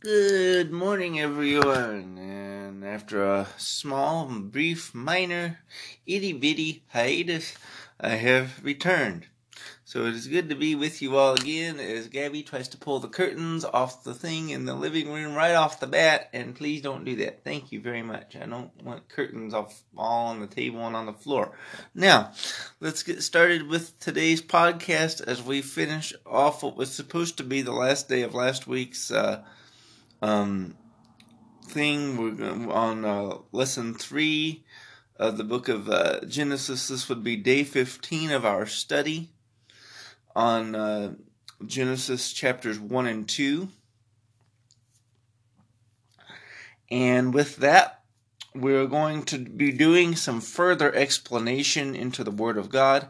Good morning, everyone. And after a small, brief, minor, itty bitty hiatus, I have returned. So it is good to be with you all again as Gabby tries to pull the curtains off the thing in the living room right off the bat. And please don't do that. Thank you very much. I don't want curtains off all on the table and on the floor. Now, let's get started with today's podcast as we finish off what was supposed to be the last day of last week's. Uh, um, thing. We're on uh, lesson three of the book of uh, Genesis. This would be day 15 of our study on uh, Genesis chapters 1 and 2. And with that, we're going to be doing some further explanation into the Word of God.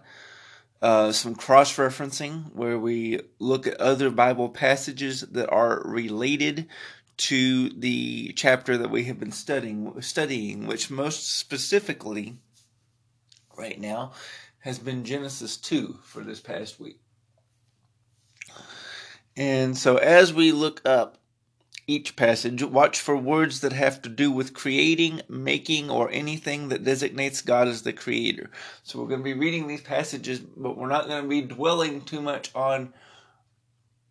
Uh, some cross referencing where we look at other Bible passages that are related to the chapter that we have been studying, studying, which most specifically, right now, has been Genesis 2 for this past week. And so as we look up each passage, watch for words that have to do with creating, making, or anything that designates God as the creator. So we're going to be reading these passages, but we're not going to be dwelling too much on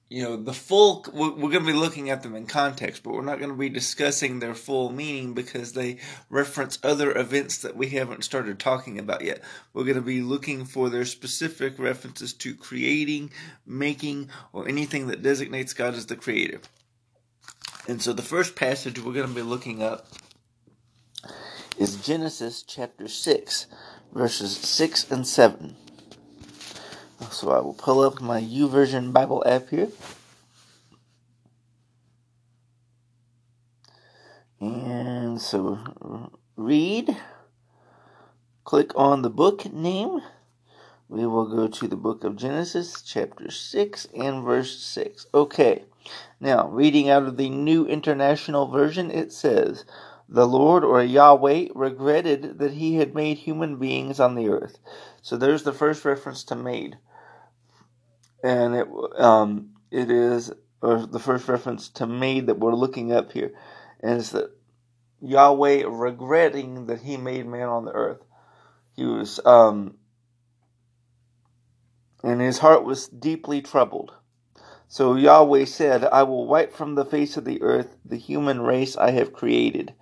you know the full we're going to be looking at them in context but we're not going to be discussing their full meaning because they reference other events that we haven't started talking about yet. We're going to be looking for their specific references to creating making or anything that designates god as the creator. And so the first passage we're going to be looking up is genesis chapter 6 verses 6 and 7 so I will pull up my YouVersion Bible app here. And so read, click on the book name. We will go to the book of Genesis, chapter 6 and verse 6. Okay, now reading out of the New International Version, it says, The Lord or Yahweh regretted that he had made human beings on the earth. So there's the first reference to made and it um, it is or the first reference to made that we're looking up here, and it's that Yahweh regretting that He made man on the earth. He was um, and his heart was deeply troubled. So Yahweh said, I will wipe from the face of the earth the human race I have created,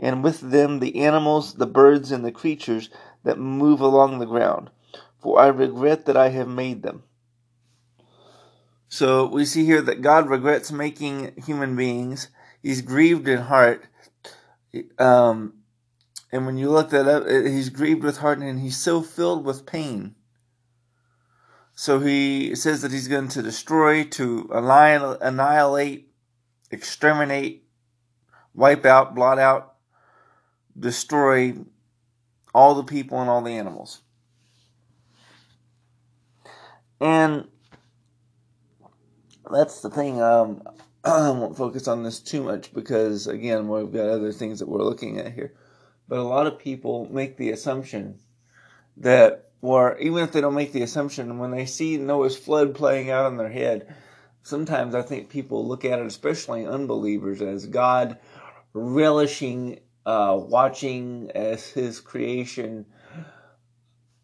and with them the animals, the birds, and the creatures that move along the ground, for I regret that I have made them. So we see here that God regrets making human beings. He's grieved in heart. Um, and when you look that up, he's grieved with heart and he's so filled with pain. So he says that he's going to destroy, to annihilate, exterminate, wipe out, blot out, destroy all the people and all the animals. And that's the thing. Um, I won't focus on this too much because, again, we've got other things that we're looking at here. But a lot of people make the assumption that, or even if they don't make the assumption, when they see Noah's flood playing out in their head, sometimes I think people look at it, especially unbelievers, as God relishing, uh, watching as His creation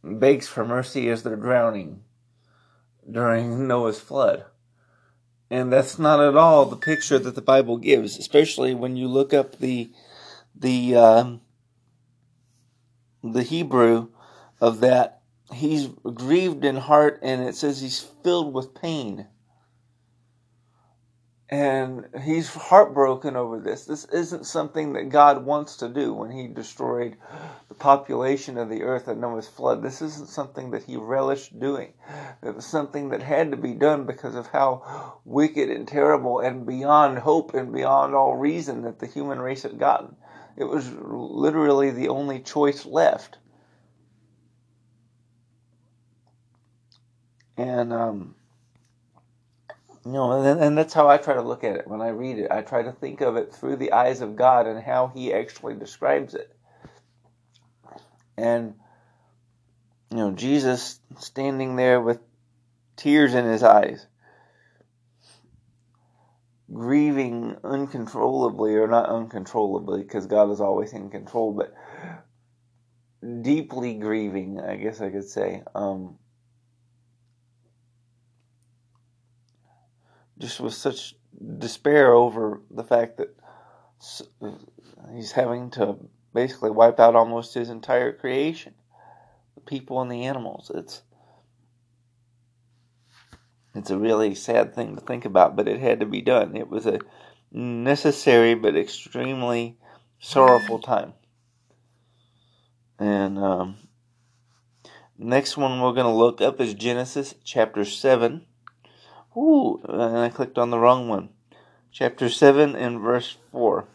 begs for mercy as they're drowning during Noah's flood. And that's not at all the picture that the Bible gives, especially when you look up the the um, the Hebrew of that. He's grieved in heart, and it says he's filled with pain and he's heartbroken over this. This isn't something that God wants to do when he destroyed the population of the earth at Noah's flood. This isn't something that he relished doing. It was something that had to be done because of how wicked and terrible and beyond hope and beyond all reason that the human race had gotten. It was literally the only choice left. And um, know, and, and that's how I try to look at it when I read it. I try to think of it through the eyes of God and how He actually describes it. And, you know, Jesus standing there with tears in his eyes, grieving uncontrollably, or not uncontrollably, because God is always in control, but deeply grieving, I guess I could say. Um, just with such despair over the fact that he's having to basically wipe out almost his entire creation the people and the animals. It's it's a really sad thing to think about, but it had to be done. It was a necessary but extremely sorrowful time. And um, next one we're going to look up is Genesis chapter 7. Ooh, and I clicked on the wrong one. Chapter 7 and verse 4.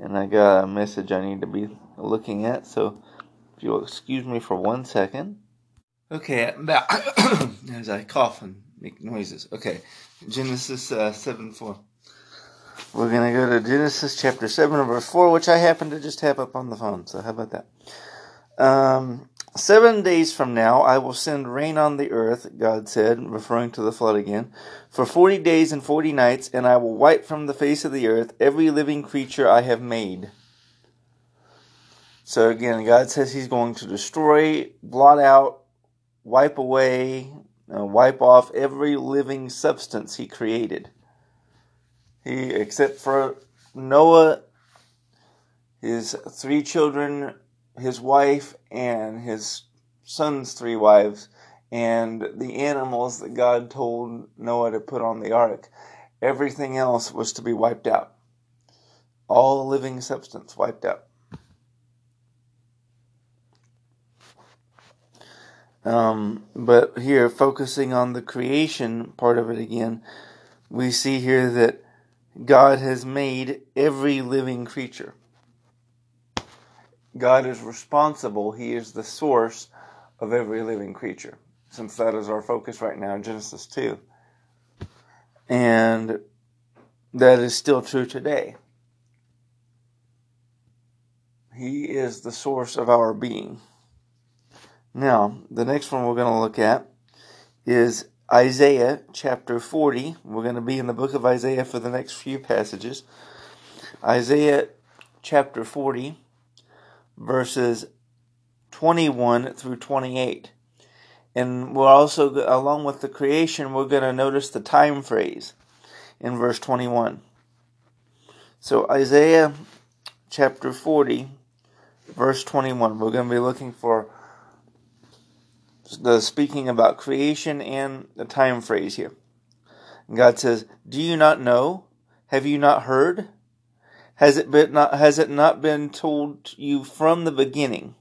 And I got a message I need to be looking at, so if you'll excuse me for one second. Okay, as I cough and make noises. Okay, Genesis uh, 7 4. We're going to go to Genesis chapter 7 verse 4, which I happen to just have up on the phone. So, how about that? Um, Seven days from now I will send rain on the earth, God said, referring to the flood again, for forty days and forty nights, and I will wipe from the face of the earth every living creature I have made. So again, God says He's going to destroy, blot out, wipe away, wipe off every living substance he created. He, except for Noah, his three children, his wife, and his son's three wives, and the animals that God told Noah to put on the ark. Everything else was to be wiped out. All living substance wiped out. Um, but here, focusing on the creation part of it again, we see here that God has made every living creature. God is responsible, He is the source of every living creature, since that is our focus right now in Genesis 2. And that is still true today. He is the source of our being. Now, the next one we're going to look at is Isaiah chapter 40. We're going to be in the book of Isaiah for the next few passages. Isaiah chapter 40, verses 21 through 28. And we're also, along with the creation, we're going to notice the time phrase in verse 21. So, Isaiah chapter 40, verse 21. We're going to be looking for the speaking about creation and the time phrase here. God says, "Do you not know? Have you not heard? Has it been not has it not been told you from the beginning?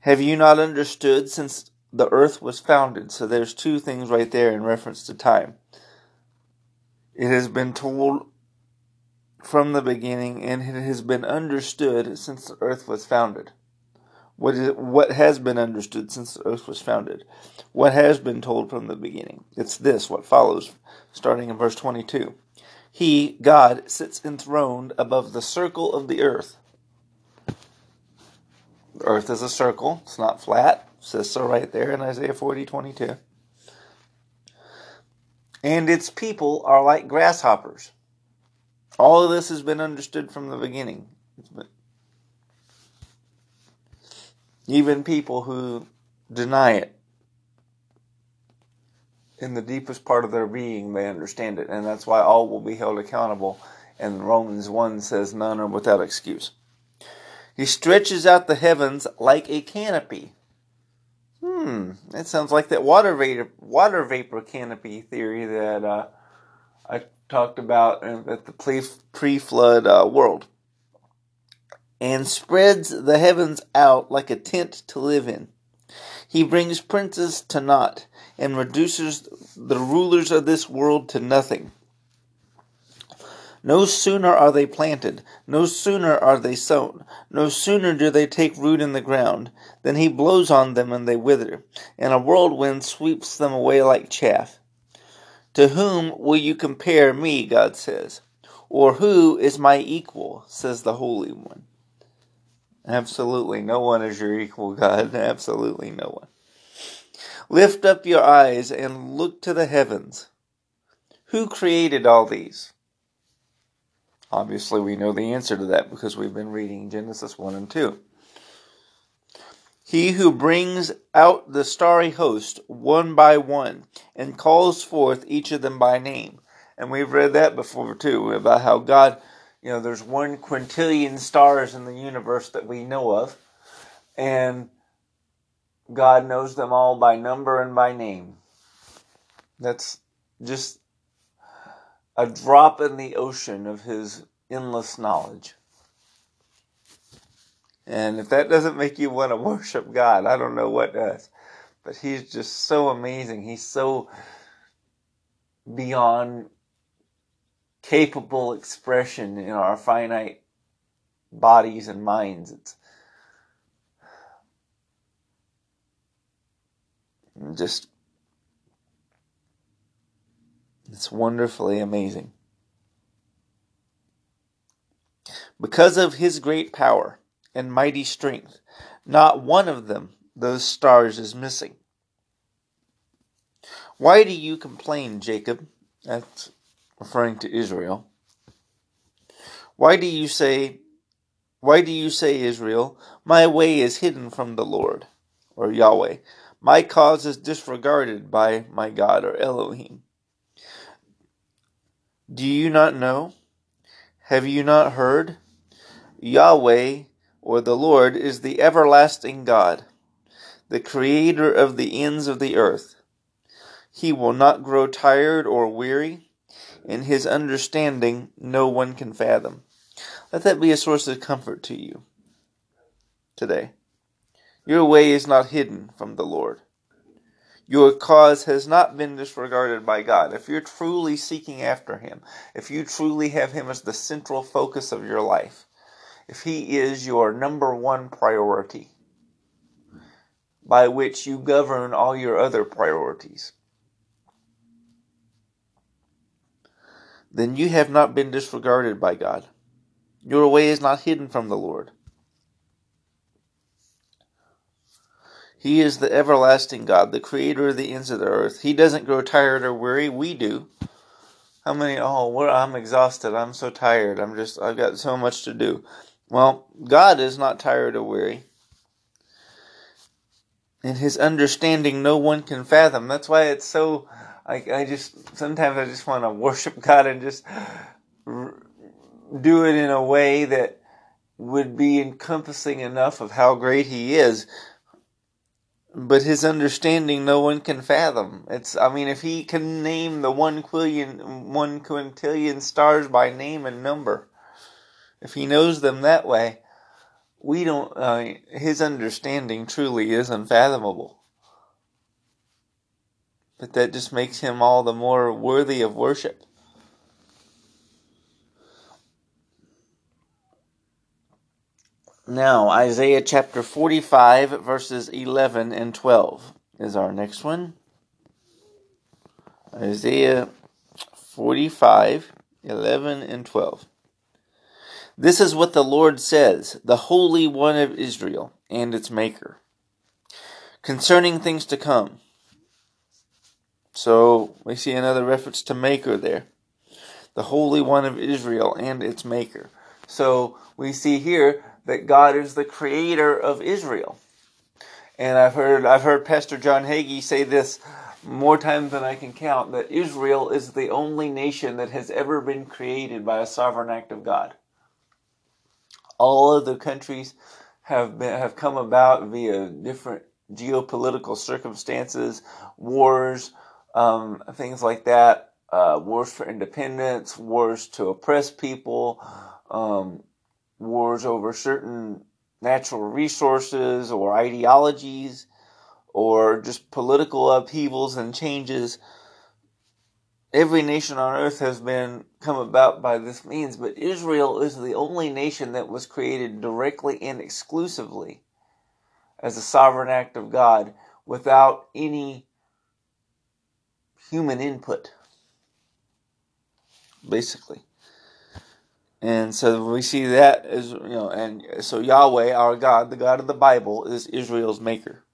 Have you not understood since the earth was founded?" So there's two things right there in reference to time. It has been told from the beginning and it has been understood since the earth was founded. What is what has been understood since the earth was founded? What has been told from the beginning? It's this, what follows, starting in verse 22. He, God, sits enthroned above the circle of the earth. The earth is a circle, it's not flat. Says so right there in Isaiah 40, 22. And its people are like grasshoppers. All of this has been understood from the beginning. Even people who deny it, in the deepest part of their being, they understand it. And that's why all will be held accountable. And Romans 1 says, None are without excuse. He stretches out the heavens like a canopy. Hmm, that sounds like that water vapor, water vapor canopy theory that uh, I talked about at the pre flood uh, world and spreads the heavens out like a tent to live in. He brings princes to naught and reduces the rulers of this world to nothing. No sooner are they planted, no sooner are they sown, no sooner do they take root in the ground, than he blows on them and they wither, and a whirlwind sweeps them away like chaff. To whom will you compare me, God says? Or who is my equal, says the Holy One? Absolutely. No one is your equal, God. Absolutely no one. Lift up your eyes and look to the heavens. Who created all these? Obviously, we know the answer to that because we've been reading Genesis 1 and 2. He who brings out the starry host one by one and calls forth each of them by name. And we've read that before too about how God, you know, there's one quintillion stars in the universe that we know of, and God knows them all by number and by name. That's just a drop in the ocean of His endless knowledge. And if that doesn't make you want to worship God, I don't know what does. But He's just so amazing. He's so beyond capable expression in our finite bodies and minds. It's just it's wonderfully amazing. Because of his great power and mighty strength, not one of them, those stars, is missing. Why do you complain, Jacob? That's referring to Israel. Why do you say, why do you say, Israel, my way is hidden from the Lord, or Yahweh? My cause is disregarded by my God, or Elohim. Do you not know? Have you not heard? Yahweh, or the Lord, is the everlasting God, the creator of the ends of the earth. He will not grow tired or weary, and his understanding no one can fathom. Let that be a source of comfort to you today. Your way is not hidden from the Lord. Your cause has not been disregarded by God. If you're truly seeking after Him, if you truly have Him as the central focus of your life, if He is your number one priority, by which you govern all your other priorities, then you have not been disregarded by God. Your way is not hidden from the Lord. He is the everlasting God, the creator of the ends of the earth. He doesn't grow tired or weary. We do. How many, oh, I'm exhausted. I'm so tired. I'm just, I've got so much to do. Well, God is not tired or weary. In his understanding no one can fathom. That's why it's so, I, I just, sometimes I just want to worship God and just do it in a way that would be encompassing enough of how great he is but his understanding no one can fathom. It's I mean if he can name the one quillion one quintillion stars by name and number, if he knows them that way, we don't uh, his understanding truly is unfathomable. But that just makes him all the more worthy of worship. Now, Isaiah chapter 45, verses 11 and 12 is our next one. Isaiah 45, 11 and 12. This is what the Lord says, the Holy One of Israel and its Maker, concerning things to come. So we see another reference to Maker there. The Holy One of Israel and its Maker. So we see here that God is the creator of Israel. And I've heard I've heard Pastor John Hagee say this more times than I can count that Israel is the only nation that has ever been created by a sovereign act of God. All other countries have been have come about via different geopolitical circumstances, wars, um, things like that, uh, wars for independence, wars to oppress people, um, wars over certain natural resources or ideologies or just political upheavals and changes. Every nation on earth has been come about by this means, but Israel is the only nation that was created directly and exclusively as a sovereign act of God without any human input. Basically. And so we see that as you know, and so Yahweh, our God, the God of the Bible, is Israel's maker.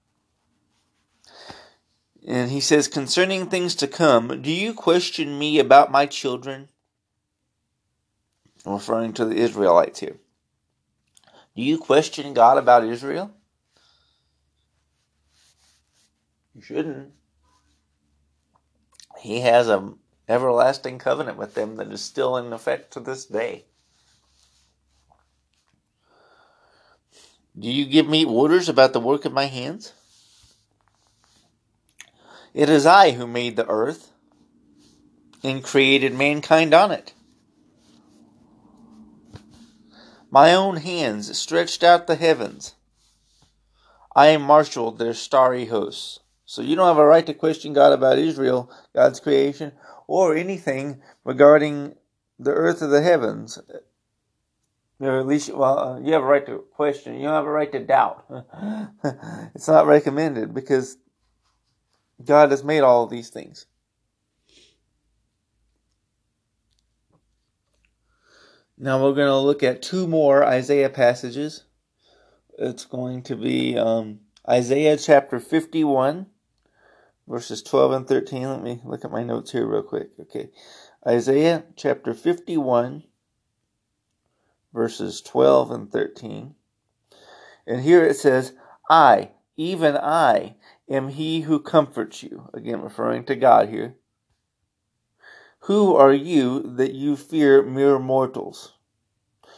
And he says, Concerning things to come, do you question me about my children? I'm referring to the Israelites here. Do you question God about Israel? You shouldn't. He has an everlasting covenant with them that is still in effect to this day. Do you give me orders about the work of my hands? It is I who made the earth and created mankind on it. My own hands stretched out the heavens. I marshaled their starry hosts. So you don't have a right to question God about Israel, God's creation, or anything regarding the earth or the heavens. Or at least, well, uh, you have a right to question. You don't have a right to doubt. it's not recommended because God has made all these things. Now we're going to look at two more Isaiah passages. It's going to be um, Isaiah chapter 51, verses 12 and 13. Let me look at my notes here real quick. Okay. Isaiah chapter 51, verses 12 and 13. And here it says, I, even I, am he who comforts you. Again, referring to God here. Who are you that you fear mere mortals?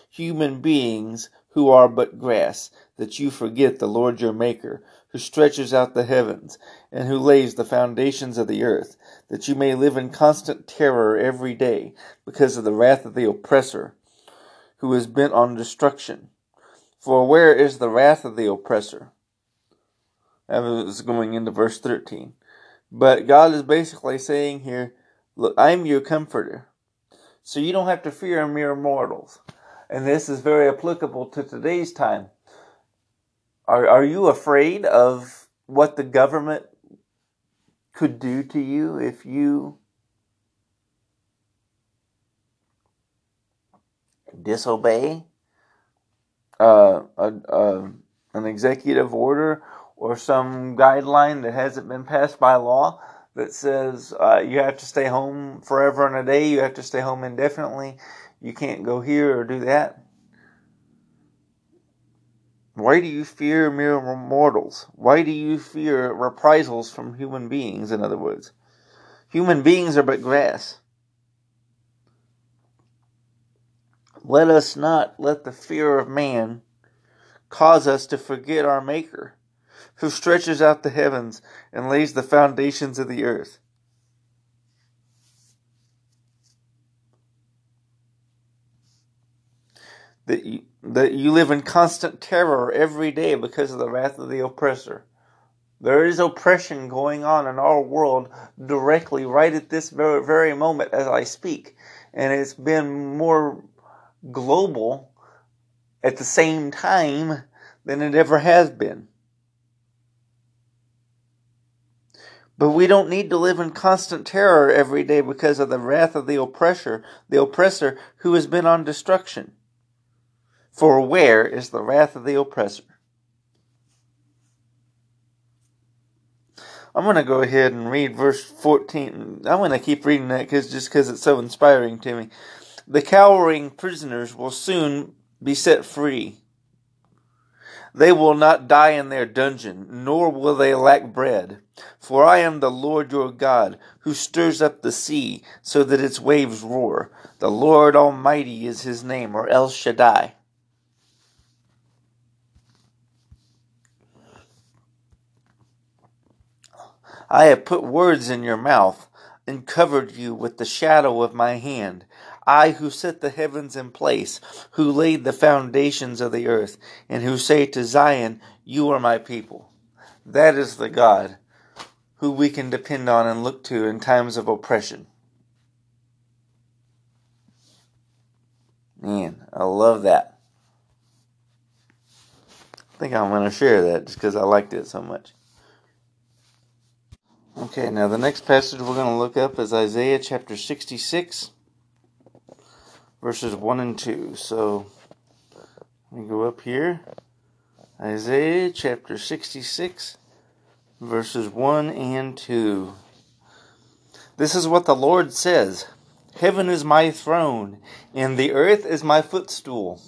Human beings who are but grass, that you forget the Lord your Maker, who stretches out the heavens, and who lays the foundations of the earth, that you may live in constant terror every day, because of the wrath of the oppressor, who is bent on destruction. For where is the wrath of the oppressor? That was going into verse 13. But God is basically saying here, Look, I'm your comforter. So you don't have to fear mere mortals. And this is very applicable to today's time. Are, are you afraid of what the government could do to you if you disobey uh, a, a, an executive order or some guideline that hasn't been passed by law that says uh, you have to stay home forever and a day, you have to stay home indefinitely, you can't go here or do that. Why do you fear mere mortals? Why do you fear reprisals from human beings, in other words? Human beings are but grass. Let us not let the fear of man cause us to forget our Maker, who stretches out the heavens and lays the foundations of the earth. That you, that you live in constant terror every day because of the wrath of the oppressor. There is oppression going on in our world directly right at this very, very moment as I speak. And it's been more global at the same time than it ever has been. But we don't need to live in constant terror every day because of the wrath of the oppressor, the oppressor who has been on destruction. For where is the wrath of the oppressor? I'm going to go ahead and read verse 14. I'm going to keep reading that cause, just because it's so inspiring to me. The cowering prisoners will soon be set free. They will not die in their dungeon, nor will they lack bread. For I am the Lord your God, who stirs up the sea so that its waves roar. The Lord Almighty is his name, or El Shaddai. I have put words in your mouth and covered you with the shadow of my hand. I who set the heavens in place, who laid the foundations of the earth, and who say to Zion, You are my people. That is the God who we can depend on and look to in times of oppression. Man, I love that. I think I'm going to share that just because I liked it so much. Okay, now the next passage we're going to look up is Isaiah chapter 66 verses 1 and 2. So let me go up here. Isaiah chapter 66, verses 1 and 2. This is what the Lord says Heaven is my throne, and the earth is my footstool.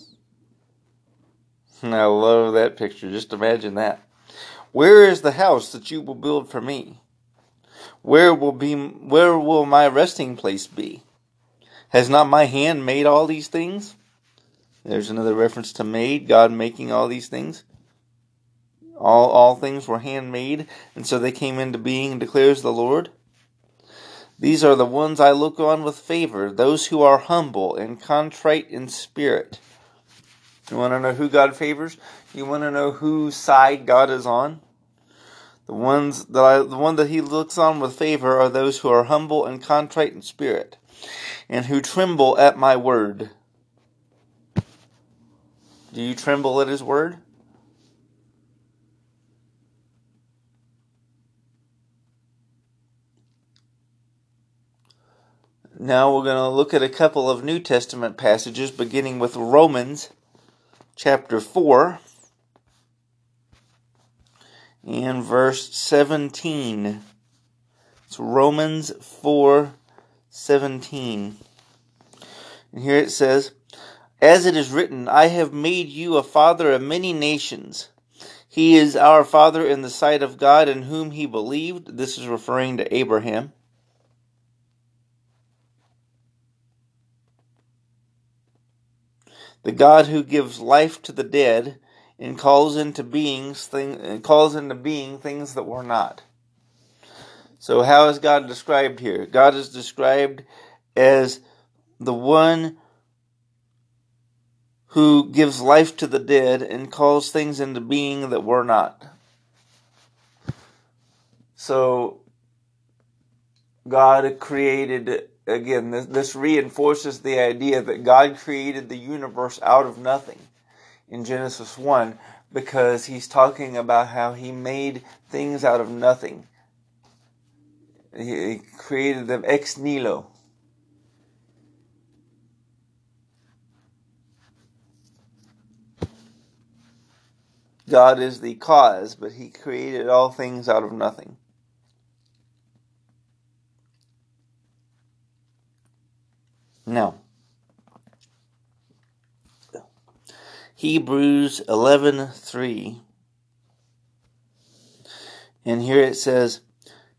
I love that picture. Just imagine that. Where is the house that you will build for me? Where will be where will my resting place be? Has not my hand made all these things? There's another reference to made, God making all these things. All all things were handmade, and so they came into being, declares the Lord. These are the ones I look on with favor, those who are humble and contrite in spirit. You want to know who God favors? You want to know whose side God is on? The ones that I, the one that he looks on with favor are those who are humble and contrite in spirit, and who tremble at my word. Do you tremble at his word? Now we're going to look at a couple of New Testament passages, beginning with Romans chapter 4 and verse 17. It's Romans 4 17. And here it says, As it is written, I have made you a father of many nations. He is our father in the sight of God in whom he believed. This is referring to Abraham. the God who gives life to the dead and calls into beings thing, calls into being things that were not. So how is God described here? God is described as the one who gives life to the dead and calls things into being that were not. So God created again, this, this reinforces the idea that God created the universe out of nothing in Genesis 1 because he's talking about how he made things out of nothing. He created them ex nihilo. God is the cause, but he created all things out of nothing. Now, Hebrews 11:3 and here it says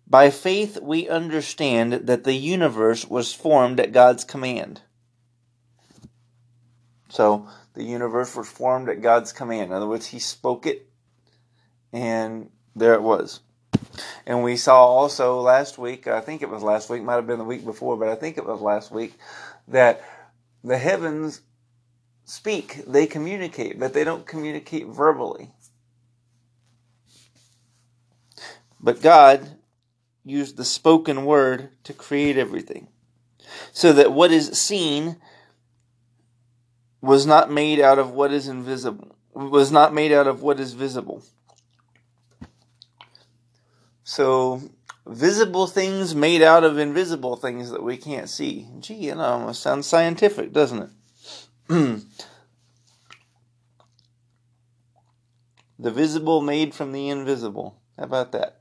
by faith we understand that the universe was formed at God's command. So the universe was formed at God's command. In other words, he spoke it and there it was. And we saw also last week, I think it was last week, might have been the week before, but I think it was last week, that the heavens speak, they communicate, but they don't communicate verbally. But God used the spoken word to create everything. So that what is seen was not made out of what is invisible, was not made out of what is visible. So visible things made out of invisible things that we can't see. Gee, know, almost sounds scientific, doesn't it? the visible made from the invisible. How about that?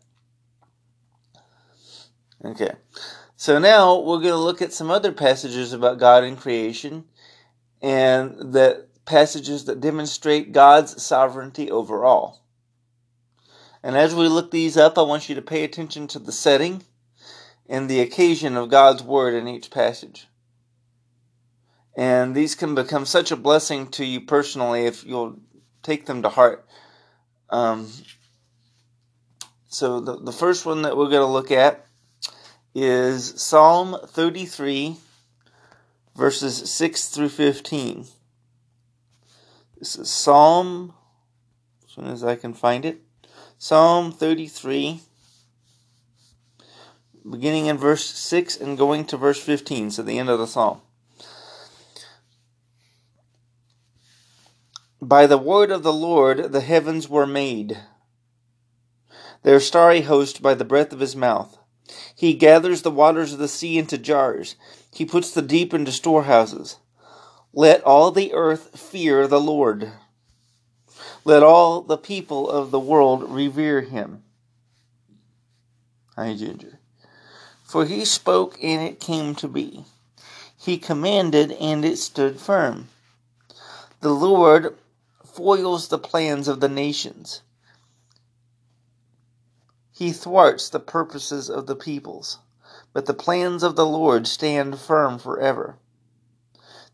Okay. So now we're going to look at some other passages about God and creation and the passages that demonstrate God's sovereignty over all. And as we look these up, I want you to pay attention to the setting and the occasion of God's word in each passage. And these can become such a blessing to you personally if you'll take them to heart. Um, so, the, the first one that we're going to look at is Psalm 33, verses 6 through 15. This is Psalm, as soon as I can find it. Psalm 33, beginning in verse 6 and going to verse 15, so the end of the psalm. By the word of the Lord the heavens were made, their starry host by the breath of his mouth. He gathers the waters of the sea into jars, he puts the deep into storehouses. Let all the earth fear the Lord. Let all the people of the world revere him. Hi, Ginger. For he spoke, and it came to be. He commanded, and it stood firm. The Lord foils the plans of the nations. He thwarts the purposes of the peoples, but the plans of the Lord stand firm forever.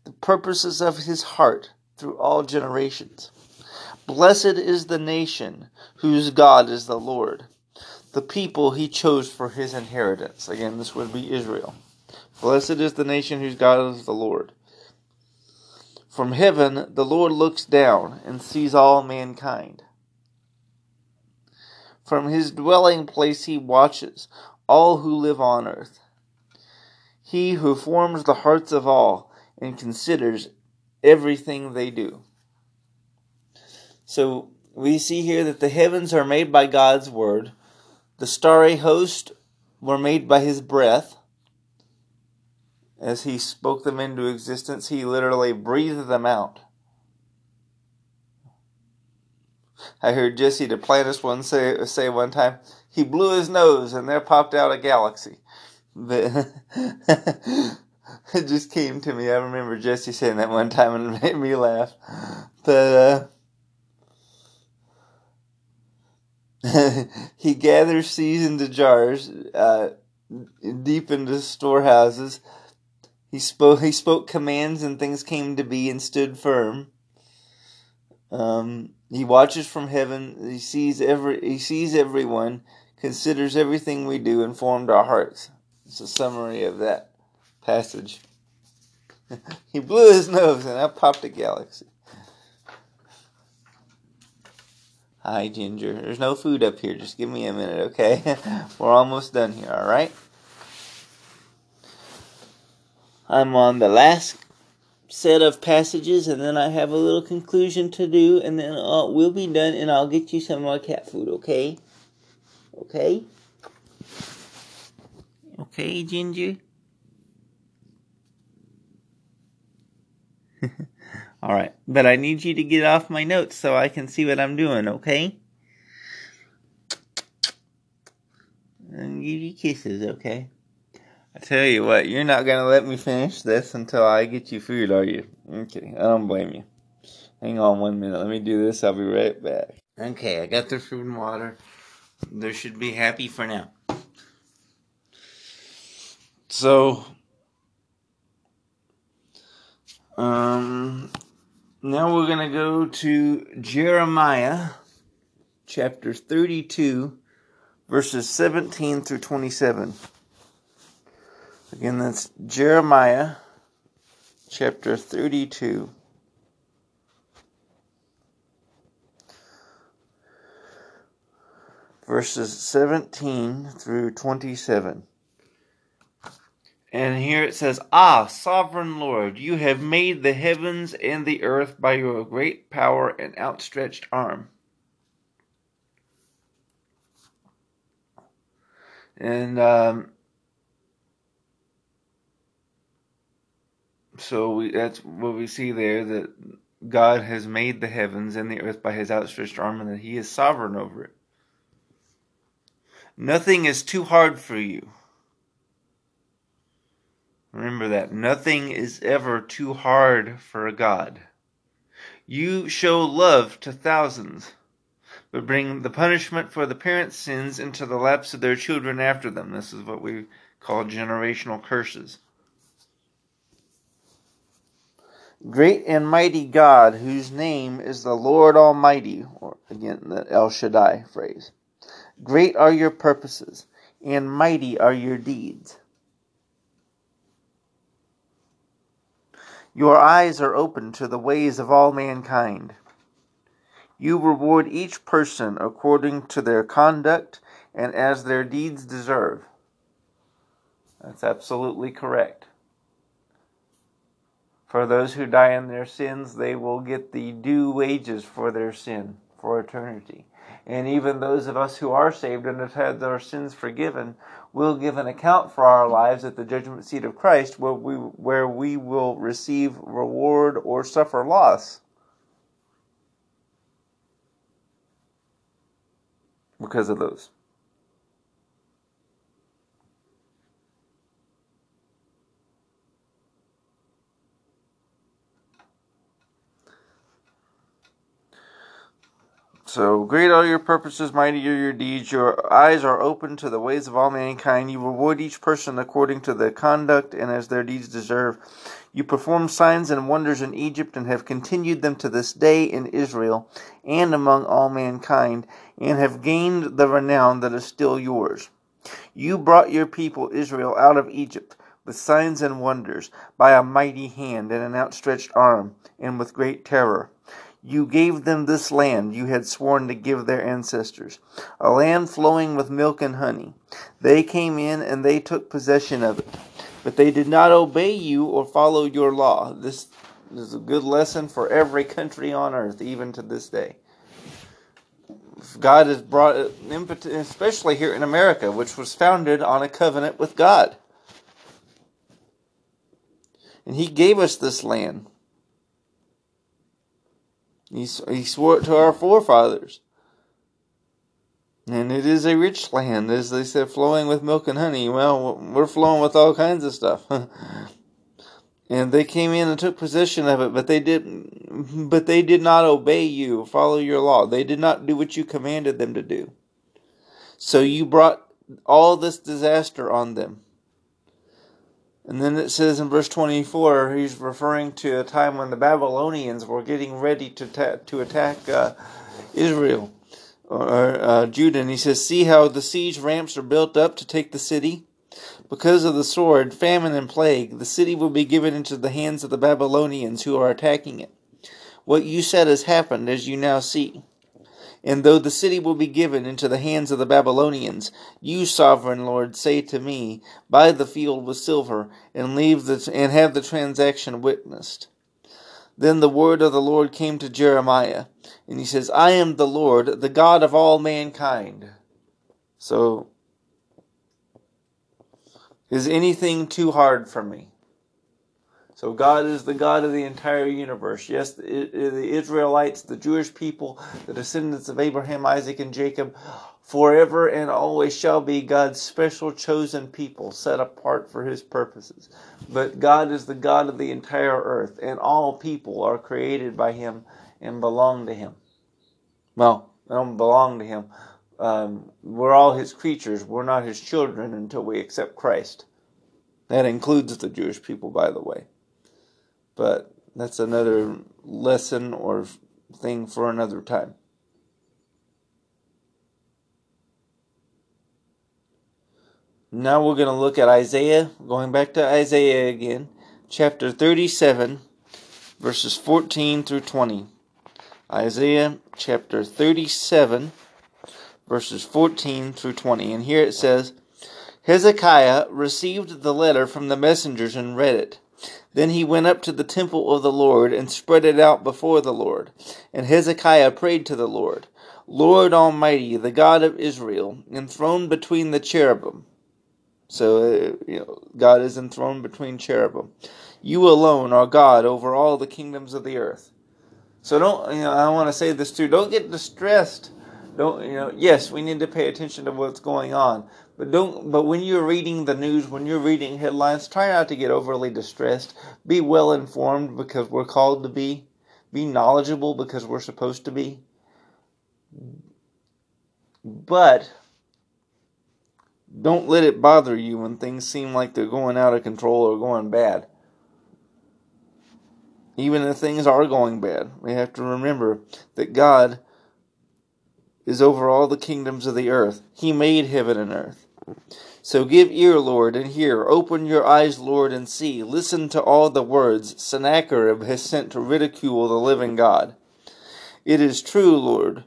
The purposes of his heart through all generations. Blessed is the nation whose God is the Lord, the people he chose for his inheritance. Again, this would be Israel. Blessed is the nation whose God is the Lord. From heaven the Lord looks down and sees all mankind. From his dwelling place he watches all who live on earth. He who forms the hearts of all and considers everything they do. So we see here that the heavens are made by God's word, the starry host were made by his breath. As he spoke them into existence, he literally breathed them out. I heard Jesse Duplantis one say say one time he blew his nose and there popped out a galaxy. But it just came to me. I remember Jesse saying that one time and it made me laugh. But uh, he gathers seeds into jars, uh, deep into storehouses. He spoke. He spoke commands, and things came to be and stood firm. Um, he watches from heaven. He sees every. He sees everyone. Considers everything we do, and formed our hearts. It's a summary of that passage. he blew his nose, and I popped a galaxy. Hi, Ginger. There's no food up here. Just give me a minute, okay? We're almost done here, alright? I'm on the last set of passages, and then I have a little conclusion to do, and then uh, we'll be done, and I'll get you some more cat food, okay? Okay? Okay, Ginger? All right, but I need you to get off my notes so I can see what I'm doing, okay? And give you kisses, okay? I tell you what, you're not gonna let me finish this until I get you food, are you? Okay, I don't blame you. Hang on one minute, let me do this, I'll be right back. Okay, I got the food and water. They should be happy for now. So, um, now we're going to go to Jeremiah chapter 32, verses 17 through 27. Again, that's Jeremiah chapter 32. Verses 17 through 27. And here it says, Ah, sovereign Lord, you have made the heavens and the earth by your great power and outstretched arm. And um, so we, that's what we see there that God has made the heavens and the earth by his outstretched arm and that he is sovereign over it. Nothing is too hard for you. Remember that. Nothing is ever too hard for a God. You show love to thousands, but bring the punishment for the parents' sins into the laps of their children after them. This is what we call generational curses. Great and mighty God, whose name is the Lord Almighty, or again, the El Shaddai phrase. Great are your purposes, and mighty are your deeds. Your eyes are open to the ways of all mankind. You reward each person according to their conduct and as their deeds deserve. That's absolutely correct. For those who die in their sins, they will get the due wages for their sin for eternity. And even those of us who are saved and have had our sins forgiven will give an account for our lives at the judgment seat of Christ, where we, where we will receive reward or suffer loss. Because of those. So great are your purposes, mighty are your deeds. Your eyes are open to the ways of all mankind. You reward each person according to their conduct and as their deeds deserve. You perform signs and wonders in Egypt and have continued them to this day in Israel and among all mankind, and have gained the renown that is still yours. You brought your people Israel out of Egypt with signs and wonders, by a mighty hand and an outstretched arm, and with great terror. You gave them this land you had sworn to give their ancestors, a land flowing with milk and honey. They came in and they took possession of it, but they did not obey you or follow your law. This is a good lesson for every country on earth, even to this day. God has brought, especially here in America, which was founded on a covenant with God. And He gave us this land. He, swore it to our forefathers. And it is a rich land, as they said, flowing with milk and honey. Well, we're flowing with all kinds of stuff. and they came in and took possession of it, but they did but they did not obey you, follow your law. They did not do what you commanded them to do. So you brought all this disaster on them. And then it says in verse 24, he's referring to a time when the Babylonians were getting ready to, ta- to attack uh, Israel or uh, Judah. And he says, See how the siege ramps are built up to take the city? Because of the sword, famine, and plague, the city will be given into the hands of the Babylonians who are attacking it. What you said has happened, as you now see. And though the city will be given into the hands of the Babylonians, you, sovereign Lord, say to me, Buy the field with silver, and leave the and have the transaction witnessed. Then the word of the Lord came to Jeremiah, and he says, I am the Lord, the God of all mankind. So, is anything too hard for me? So God is the God of the entire universe. Yes, the, Israelites, the Jewish people, the descendants of Abraham, Isaac, and Jacob, forever and always shall be God's special chosen people set apart for his purposes. But God is the God of the entire earth, and all people are created by him and belong to him. Well, they don't belong to him. Um, we're all his creatures. We're not his children until we accept Christ. That includes the Jewish people, by the way. But that's another lesson or thing for another time. Now we're going to look at Isaiah, going back to Isaiah again, chapter 37, verses 14 through 20. Isaiah chapter 37, verses 14 through 20. And here it says Hezekiah received the letter from the messengers and read it. Then he went up to the temple of the Lord and spread it out before the Lord. And Hezekiah prayed to the Lord, Lord Almighty, the God of Israel, enthroned between the cherubim. So, uh, you know, God is enthroned between cherubim. You alone are God over all the kingdoms of the earth. So don't, you know, I want to say this too. Don't get distressed. Don't, you know, yes, we need to pay attention to what's going on. But don't. But when you're reading the news, when you're reading headlines, try not to get overly distressed. Be well informed because we're called to be. Be knowledgeable because we're supposed to be. But don't let it bother you when things seem like they're going out of control or going bad. Even if things are going bad, we have to remember that God is over all the kingdoms of the earth. He made heaven and earth. So give ear, Lord, and hear. Open your eyes, Lord, and see. Listen to all the words Sennacherib has sent to ridicule the living God. It is true, Lord,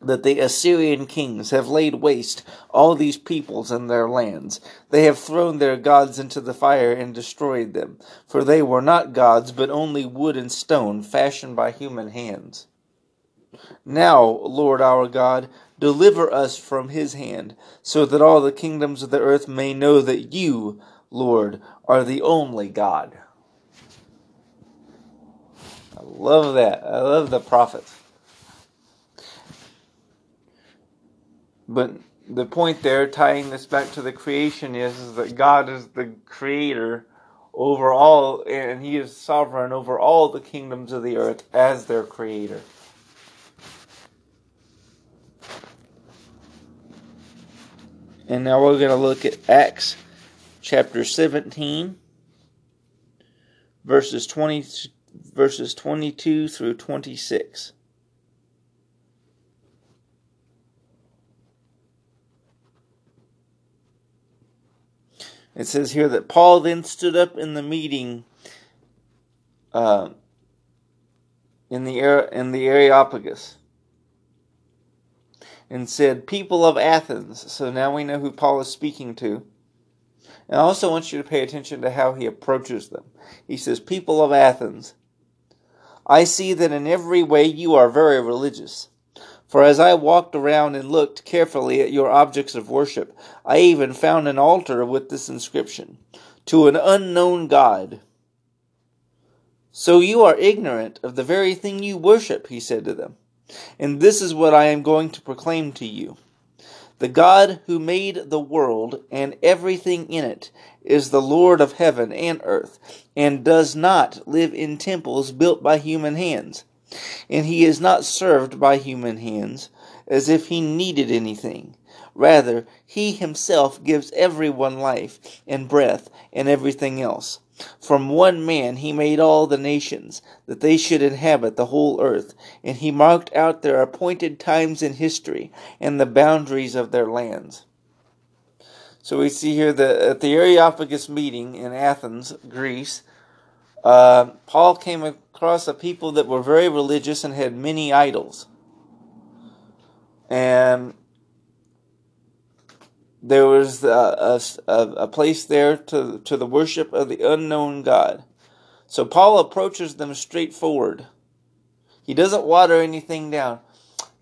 that the Assyrian kings have laid waste all these peoples and their lands. They have thrown their gods into the fire and destroyed them, for they were not gods, but only wood and stone fashioned by human hands. Now, Lord our God, deliver us from his hand, so that all the kingdoms of the earth may know that you, Lord, are the only God. I love that. I love the prophets. But the point there, tying this back to the creation, is, is that God is the creator over all, and He is sovereign over all the kingdoms of the earth as their creator. And now we're going to look at Acts chapter 17, verses 20, verses 22 through 26. It says here that Paul then stood up in the meeting uh, in the in the Areopagus and said, "People of Athens." So now we know who Paul is speaking to. And I also want you to pay attention to how he approaches them. He says, "People of Athens, I see that in every way you are very religious." For as I walked around and looked carefully at your objects of worship, I even found an altar with this inscription To an unknown God. So you are ignorant of the very thing you worship, he said to them. And this is what I am going to proclaim to you. The God who made the world and everything in it is the Lord of heaven and earth, and does not live in temples built by human hands and he is not served by human hands as if he needed anything. Rather, he himself gives everyone life and breath and everything else. From one man he made all the nations, that they should inhabit the whole earth, and he marked out their appointed times in history and the boundaries of their lands. So we see here that at the Areopagus meeting in Athens, Greece, uh, Paul came across a people that were very religious and had many idols. And there was a, a, a place there to, to the worship of the unknown God. So Paul approaches them straightforward. He doesn't water anything down.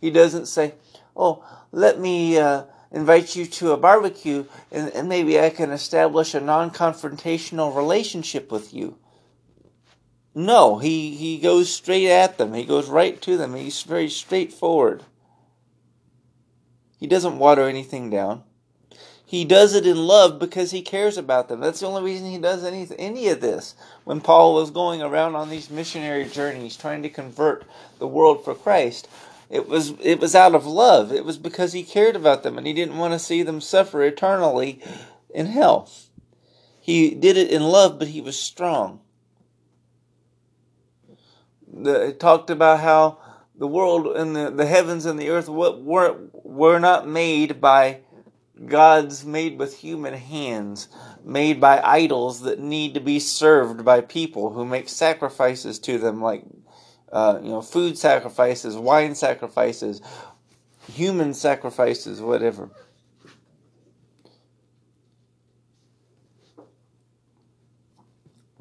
He doesn't say, Oh, let me uh, invite you to a barbecue and, and maybe I can establish a non confrontational relationship with you. No, he, he goes straight at them. He goes right to them. He's very straightforward. He doesn't water anything down. He does it in love because he cares about them. That's the only reason he does any, any of this. When Paul was going around on these missionary journeys trying to convert the world for Christ, it was it was out of love. It was because he cared about them and he didn't want to see them suffer eternally in hell. He did it in love, but he was strong the, it talked about how the world and the, the heavens and the earth were, were not made by gods made with human hands, made by idols that need to be served by people who make sacrifices to them, like uh, you know, food sacrifices, wine sacrifices, human sacrifices, whatever.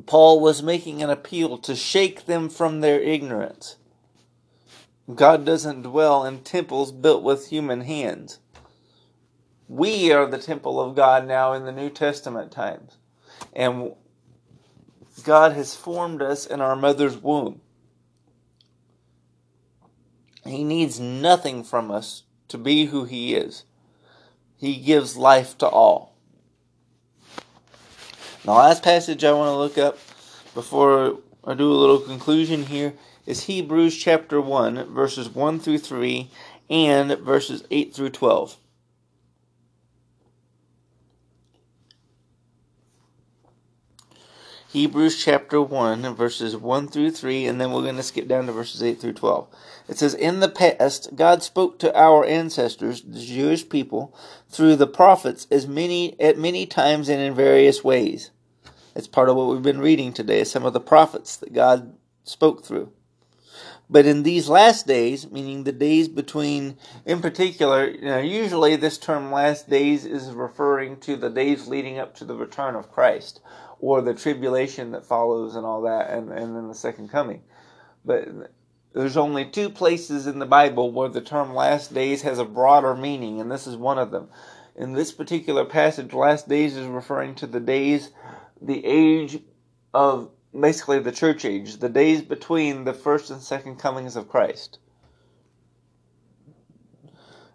Paul was making an appeal to shake them from their ignorance. God doesn't dwell in temples built with human hands. We are the temple of God now in the New Testament times. And God has formed us in our mother's womb. He needs nothing from us to be who He is. He gives life to all. The last passage I want to look up before I do a little conclusion here is Hebrews chapter 1, verses 1 through 3 and verses 8 through 12. Hebrews chapter 1, verses 1 through 3, and then we're going to skip down to verses 8 through 12. It says, In the past, God spoke to our ancestors, the Jewish people, through the prophets as many at many times and in various ways. It's part of what we've been reading today, some of the prophets that God spoke through. But in these last days, meaning the days between, in particular, you know, usually this term last days is referring to the days leading up to the return of Christ or the tribulation that follows and all that, and, and then the second coming. But there's only two places in the Bible where the term last days has a broader meaning, and this is one of them. In this particular passage, last days is referring to the days, the age of basically the church age, the days between the first and second comings of Christ.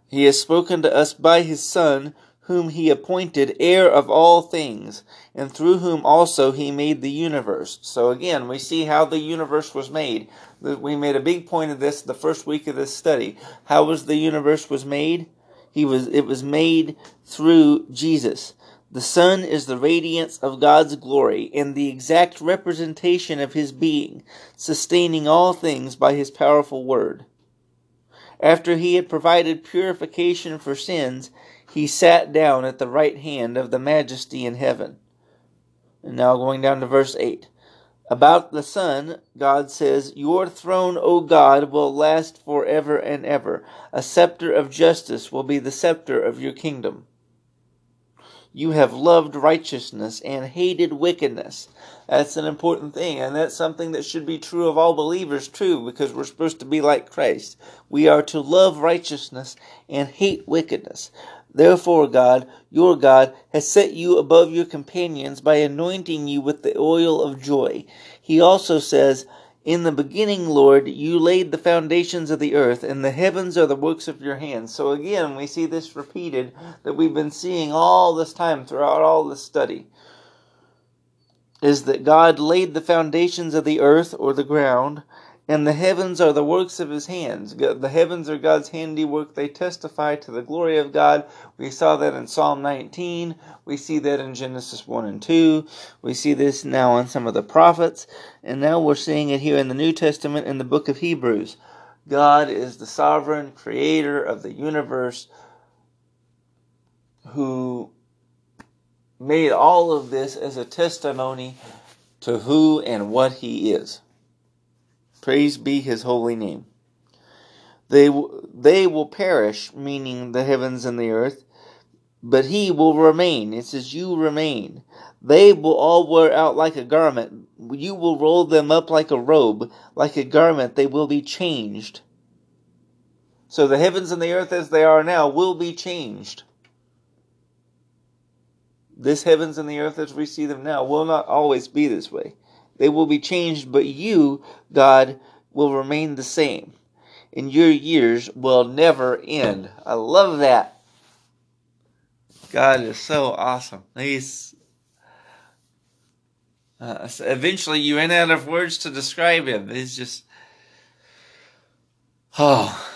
He has spoken to us by his Son whom he appointed heir of all things, and through whom also he made the universe. So again, we see how the universe was made. We made a big point of this the first week of this study. How was the universe was made? He was it was made through Jesus. The Son is the radiance of God's glory and the exact representation of his being, sustaining all things by his powerful word. After he had provided purification for sins, he sat down at the right hand of the majesty in heaven. And now going down to verse 8. About the Son, God says, Your throne, O God, will last forever and ever. A scepter of justice will be the scepter of your kingdom. You have loved righteousness and hated wickedness. That's an important thing, and that's something that should be true of all believers, too, because we're supposed to be like Christ. We are to love righteousness and hate wickedness. Therefore, God, your God, has set you above your companions by anointing you with the oil of joy. He also says, In the beginning, Lord, you laid the foundations of the earth, and the heavens are the works of your hands. So again, we see this repeated that we've been seeing all this time throughout all this study. Is that God laid the foundations of the earth or the ground, and the heavens are the works of his hands. The heavens are God's handiwork. They testify to the glory of God. We saw that in Psalm 19. We see that in Genesis 1 and 2. We see this now in some of the prophets. And now we're seeing it here in the New Testament in the book of Hebrews. God is the sovereign creator of the universe who made all of this as a testimony to who and what he is. Praise be his holy name. They, they will perish, meaning the heavens and the earth, but he will remain. It says, You remain. They will all wear out like a garment. You will roll them up like a robe. Like a garment, they will be changed. So the heavens and the earth as they are now will be changed. This heavens and the earth as we see them now will not always be this way. They will be changed, but you, God, will remain the same. And your years will never end. I love that. God is so awesome. He's uh, eventually you ran out of words to describe him. He's just oh.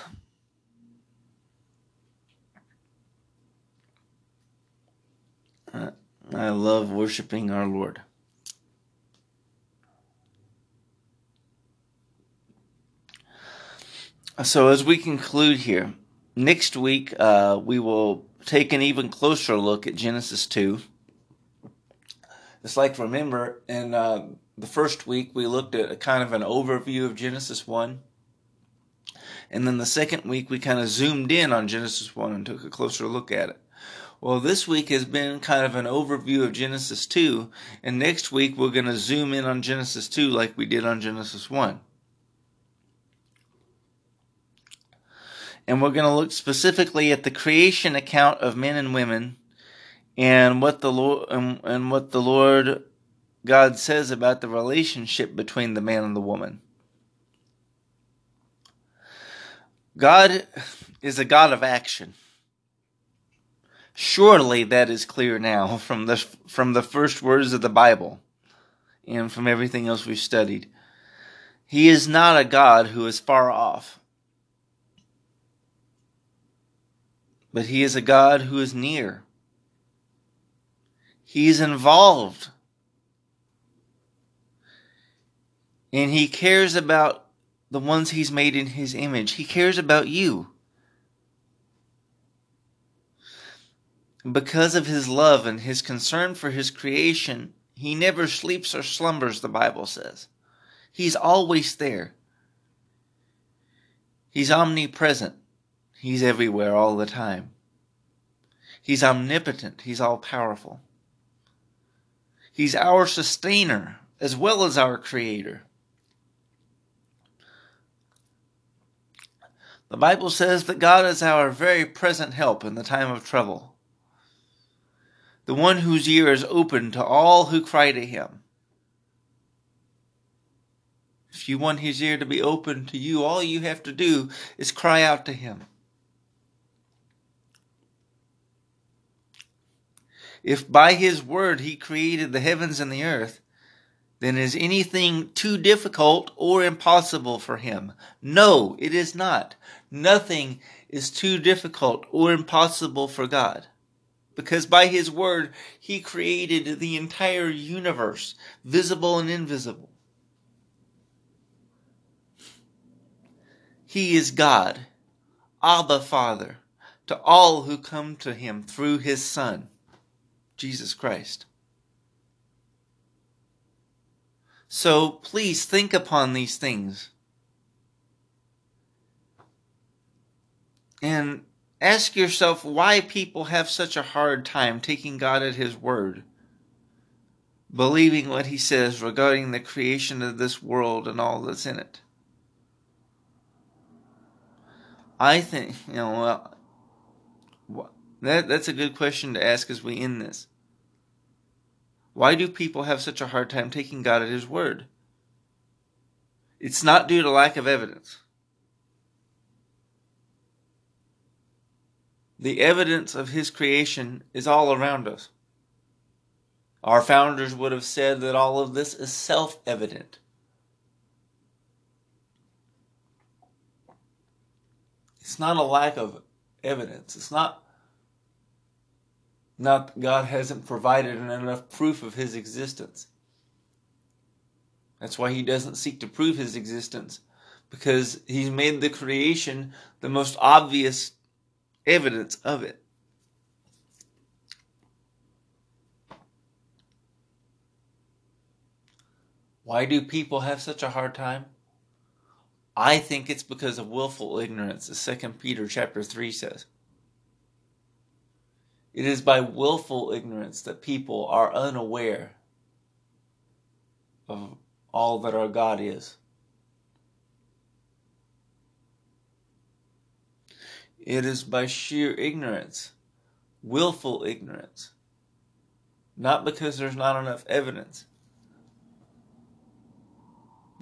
I love worshiping our Lord. So, as we conclude here, next week uh, we will take an even closer look at Genesis 2. It's like, remember, in uh, the first week we looked at a kind of an overview of Genesis 1. And then the second week we kind of zoomed in on Genesis 1 and took a closer look at it. Well, this week has been kind of an overview of Genesis 2, and next week we're going to zoom in on Genesis 2 like we did on Genesis 1. And we're going to look specifically at the creation account of men and women and what the Lord and, and what the Lord God says about the relationship between the man and the woman. God is a God of action. Surely that is clear now from the from the first words of the Bible and from everything else we've studied. He is not a God who is far off. But He is a God who is near. He is involved. And He cares about the ones He's made in His image. He cares about you. Because of His love and His concern for His creation, He never sleeps or slumbers, the Bible says. He's always there. He's omnipresent. He's everywhere all the time. He's omnipotent. He's all powerful. He's our sustainer as well as our creator. The Bible says that God is our very present help in the time of trouble, the one whose ear is open to all who cry to him. If you want his ear to be open to you, all you have to do is cry out to him. If by his word he created the heavens and the earth, then is anything too difficult or impossible for him? No, it is not. Nothing is too difficult or impossible for God. Because by his word, he created the entire universe, visible and invisible. He is God, Abba Father, to all who come to him through his Son, Jesus Christ. So please think upon these things. And ask yourself why people have such a hard time taking God at His word, believing what He says regarding the creation of this world and all that's in it. I think, you know, well, that, that's a good question to ask as we end this. Why do people have such a hard time taking God at His word? It's not due to lack of evidence. The evidence of His creation is all around us. Our founders would have said that all of this is self evident. It's not a lack of evidence. It's not not that God hasn't provided enough proof of his existence. That's why he doesn't seek to prove his existence, because he's made the creation the most obvious evidence of it. Why do people have such a hard time? I think it's because of willful ignorance, as 2 Peter chapter 3 says. It is by willful ignorance that people are unaware of all that our God is. It is by sheer ignorance, willful ignorance, not because there's not enough evidence,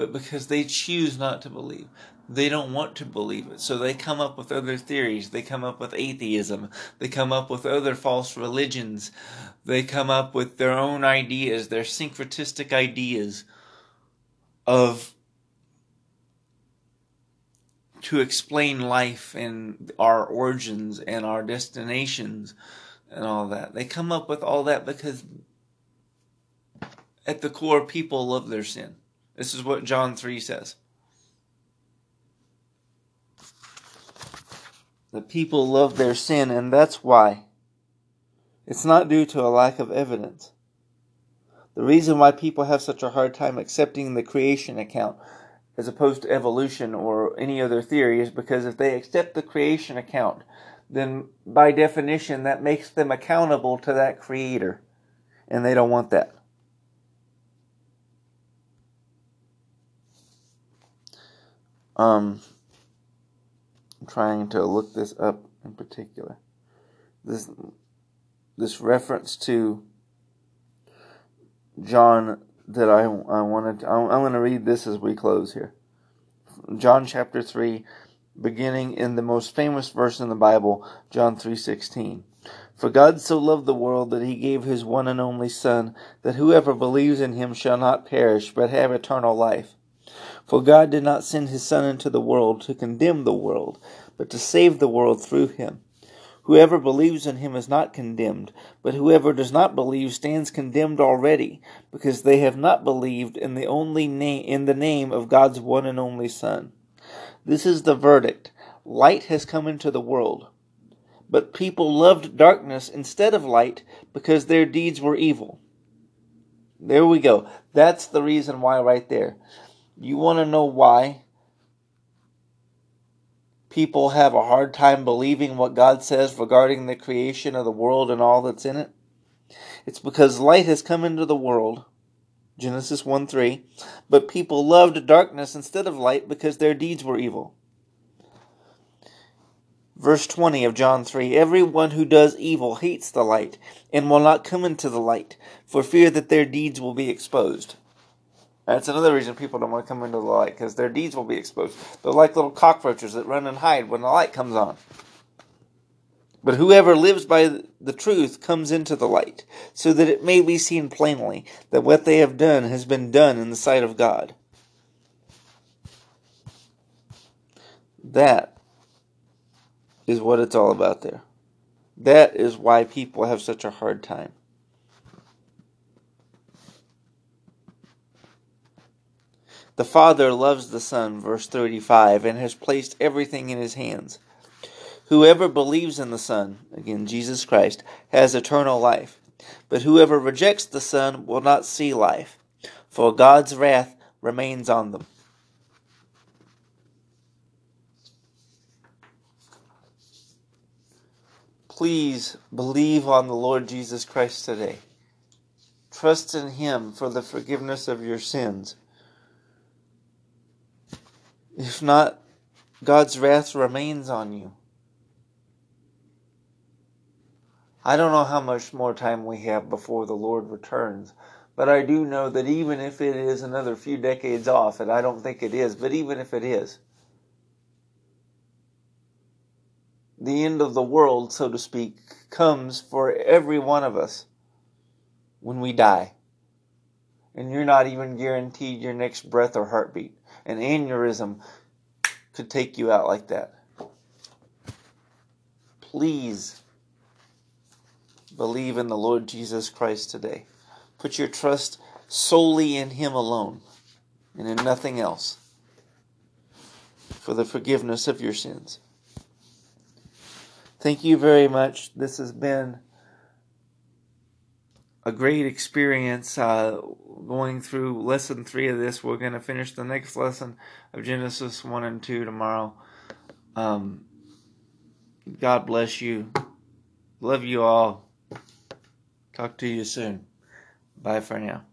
but because they choose not to believe they don't want to believe it. So they come up with other theories. They come up with atheism. They come up with other false religions. They come up with their own ideas, their syncretistic ideas of to explain life and our origins and our destinations and all that. They come up with all that because at the core people love their sin. This is what John 3 says. The people love their sin, and that's why. It's not due to a lack of evidence. The reason why people have such a hard time accepting the creation account as opposed to evolution or any other theory is because if they accept the creation account, then by definition that makes them accountable to that creator. And they don't want that. Um, I'm trying to look this up in particular. This this reference to John that I I wanted I'm, I'm going to read this as we close here. John chapter 3 beginning in the most famous verse in the Bible, John 3:16. For God so loved the world that he gave his one and only son that whoever believes in him shall not perish but have eternal life. For God did not send his Son into the world to condemn the world, but to save the world through him. Whoever believes in him is not condemned, but whoever does not believe stands condemned already, because they have not believed in the only name in the name of God's one and only Son. This is the verdict. Light has come into the world, but people loved darkness instead of light because their deeds were evil. There we go. That's the reason why right there. You want to know why people have a hard time believing what God says regarding the creation of the world and all that's in it? It's because light has come into the world, Genesis 1 3, but people loved darkness instead of light because their deeds were evil. Verse 20 of John 3 Everyone who does evil hates the light and will not come into the light for fear that their deeds will be exposed. That's another reason people don't want to come into the light because their deeds will be exposed. They're like little cockroaches that run and hide when the light comes on. But whoever lives by the truth comes into the light, so that it may be seen plainly that what they have done has been done in the sight of God. That is what it's all about there. That is why people have such a hard time. The Father loves the Son, verse 35, and has placed everything in his hands. Whoever believes in the Son, again, Jesus Christ, has eternal life. But whoever rejects the Son will not see life, for God's wrath remains on them. Please believe on the Lord Jesus Christ today. Trust in Him for the forgiveness of your sins. If not, God's wrath remains on you. I don't know how much more time we have before the Lord returns, but I do know that even if it is another few decades off, and I don't think it is, but even if it is, the end of the world, so to speak, comes for every one of us when we die. And you're not even guaranteed your next breath or heartbeat. An aneurysm could take you out like that. Please believe in the Lord Jesus Christ today. Put your trust solely in Him alone and in nothing else for the forgiveness of your sins. Thank you very much. This has been a great experience uh, going through lesson three of this. We're going to finish the next lesson of Genesis 1 and 2 tomorrow. Um, God bless you. Love you all. Talk to you soon. Bye for now.